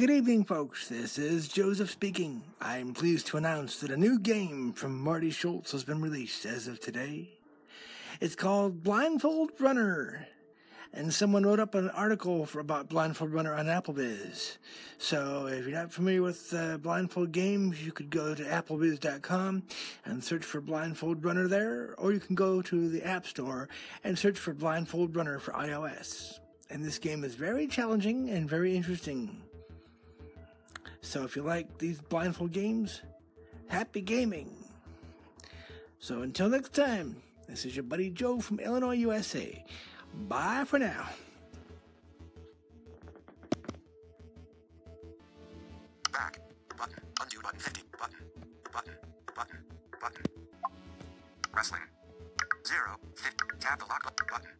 Good evening, folks. This is Joseph speaking. I'm pleased to announce that a new game from Marty Schultz has been released as of today. It's called Blindfold Runner. And someone wrote up an article about Blindfold Runner on AppleVis. So if you're not familiar with uh, Blindfold games, you could go to applevis.com and search for Blindfold Runner there, or you can go to the App Store and search for Blindfold Runner for iOS. And this game is very challenging and very interesting. So if you like these blindfold games, happy gaming. So until next time, this is your buddy Joe from Illinois, USA. Bye for now. Back. Button. Undo button 50. Button. Button. Button. Button. Wrestling. Zero. 50. Tap the lock button.